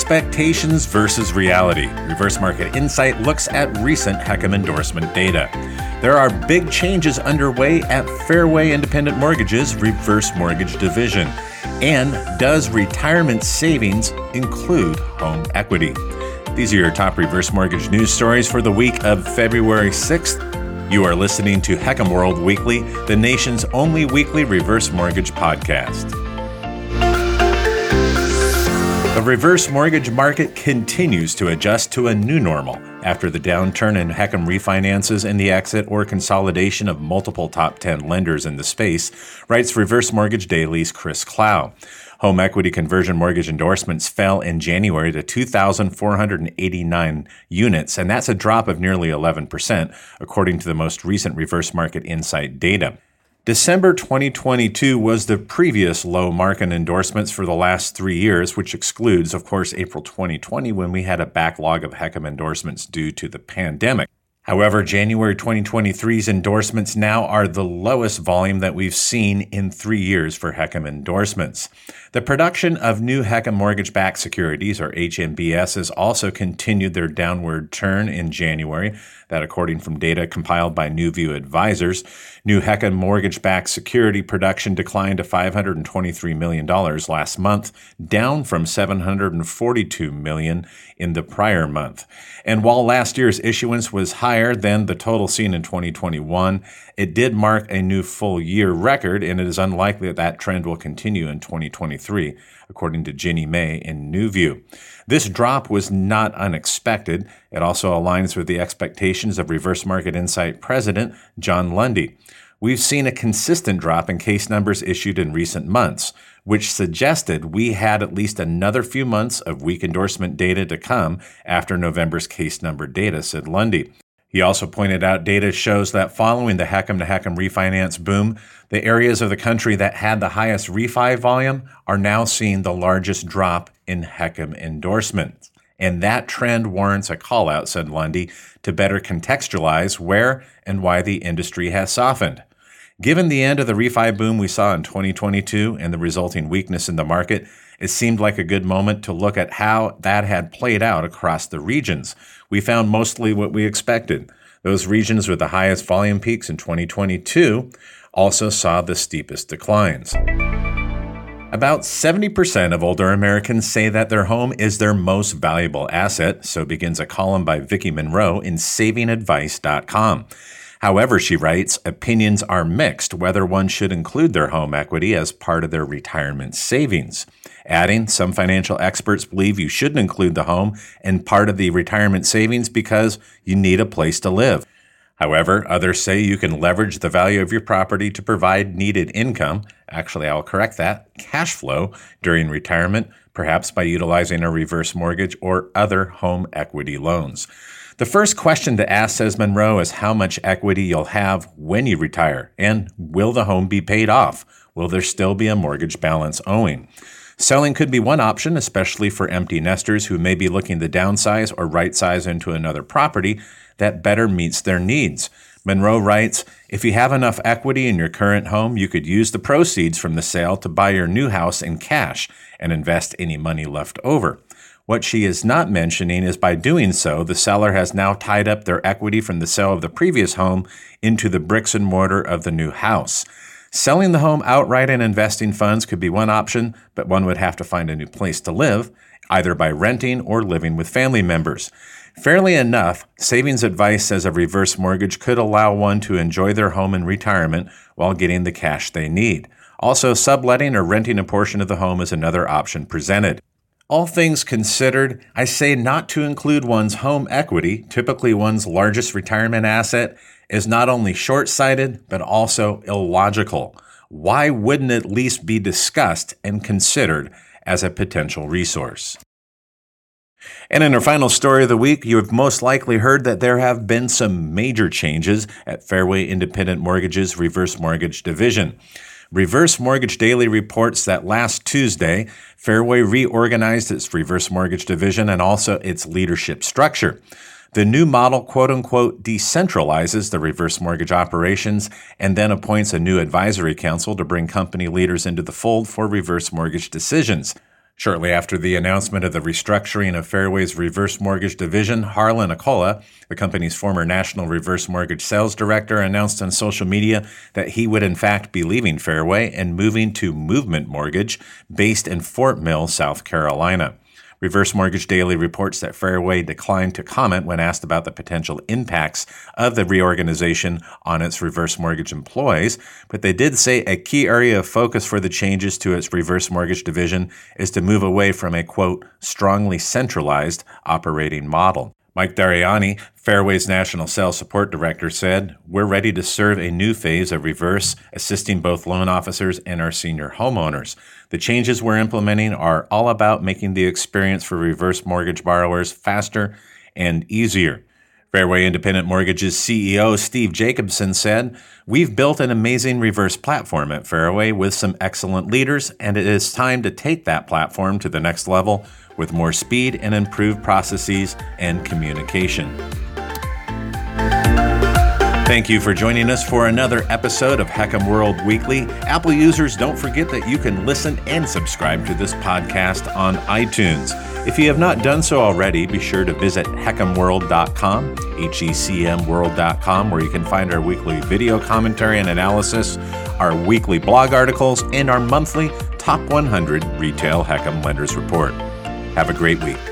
Expectations versus reality. Reverse Market Insight looks at recent HECM endorsement data. There are big changes underway at Fairway Independent Mortgages Reverse Mortgage Division. And does retirement savings include home equity? These are your top reverse mortgage news stories for the week of February 6th. You are listening to HECM World Weekly, the nation's only weekly reverse mortgage podcast. The reverse mortgage market continues to adjust to a new normal after the downturn in HECM refinances and the exit or consolidation of multiple top 10 lenders in the space, writes Reverse Mortgage Daily's Chris Clow. Home equity conversion mortgage endorsements fell in January to 2,489 units, and that's a drop of nearly 11%, according to the most recent Reverse Market Insight data. December 2022 was the previous low mark in endorsements for the last three years, which excludes, of course, April 2020 when we had a backlog of HECM endorsements due to the pandemic. However, January 2023's endorsements now are the lowest volume that we've seen in three years for HECM endorsements. The production of new HECM mortgage backed securities, or HMBS, has also continued their downward turn in January. That, according from data compiled by NewView Advisors, new HECM mortgage backed security production declined to $523 million last month, down from 742 million in the prior month. And while last year's issuance was higher than the total seen in 2021, it did mark a new full year record, and it is unlikely that that trend will continue in 2023, according to Ginnie Mae in NewView. This drop was not unexpected. It also aligns with the expectations of Reverse Market Insight President John Lundy. We've seen a consistent drop in case numbers issued in recent months, which suggested we had at least another few months of weak endorsement data to come after November's case number data, said Lundy. He also pointed out data shows that following the HECM to HECM refinance boom, the areas of the country that had the highest refi volume are now seeing the largest drop in HECM endorsements. And that trend warrants a call out, said Lundy, to better contextualize where and why the industry has softened. Given the end of the refi boom we saw in 2022 and the resulting weakness in the market, it seemed like a good moment to look at how that had played out across the regions. We found mostly what we expected. Those regions with the highest volume peaks in 2022 also saw the steepest declines. About 70% of older Americans say that their home is their most valuable asset, so begins a column by Vicki Monroe in savingadvice.com. However, she writes, opinions are mixed whether one should include their home equity as part of their retirement savings. Adding, some financial experts believe you shouldn't include the home and part of the retirement savings because you need a place to live. However, others say you can leverage the value of your property to provide needed income. Actually, I'll correct that cash flow during retirement, perhaps by utilizing a reverse mortgage or other home equity loans. The first question to ask, says Monroe, is how much equity you'll have when you retire, and will the home be paid off? Will there still be a mortgage balance owing? Selling could be one option, especially for empty nesters who may be looking to downsize or right size into another property that better meets their needs. Monroe writes If you have enough equity in your current home, you could use the proceeds from the sale to buy your new house in cash and invest any money left over. What she is not mentioning is by doing so, the seller has now tied up their equity from the sale of the previous home into the bricks and mortar of the new house. Selling the home outright and investing funds could be one option, but one would have to find a new place to live, either by renting or living with family members. Fairly enough, savings advice says a reverse mortgage could allow one to enjoy their home in retirement while getting the cash they need. Also, subletting or renting a portion of the home is another option presented. All things considered, I say not to include one's home equity, typically one's largest retirement asset, is not only short sighted, but also illogical. Why wouldn't it at least be discussed and considered as a potential resource? And in our final story of the week, you have most likely heard that there have been some major changes at Fairway Independent Mortgage's Reverse Mortgage Division. Reverse Mortgage Daily reports that last Tuesday, Fairway reorganized its reverse mortgage division and also its leadership structure. The new model, quote unquote, decentralizes the reverse mortgage operations and then appoints a new advisory council to bring company leaders into the fold for reverse mortgage decisions. Shortly after the announcement of the restructuring of Fairway's reverse mortgage division, Harlan Accola, the company's former national reverse mortgage sales director, announced on social media that he would in fact be leaving Fairway and moving to Movement Mortgage, based in Fort Mill, South Carolina. Reverse Mortgage Daily reports that Fairway declined to comment when asked about the potential impacts of the reorganization on its reverse mortgage employees, but they did say a key area of focus for the changes to its reverse mortgage division is to move away from a quote, strongly centralized operating model. Mike Dariani, Fairway's National Sales Support Director, said, We're ready to serve a new phase of reverse, assisting both loan officers and our senior homeowners. The changes we're implementing are all about making the experience for reverse mortgage borrowers faster and easier. Fairway Independent Mortgage's CEO Steve Jacobson said, We've built an amazing reverse platform at Fairway with some excellent leaders, and it is time to take that platform to the next level with more speed and improved processes and communication. Thank you for joining us for another episode of HECM World Weekly. Apple users, don't forget that you can listen and subscribe to this podcast on iTunes. If you have not done so already, be sure to visit hecmworld.com, H E C M world.com, where you can find our weekly video commentary and analysis, our weekly blog articles, and our monthly Top 100 Retail HECM Lenders Report. Have a great week.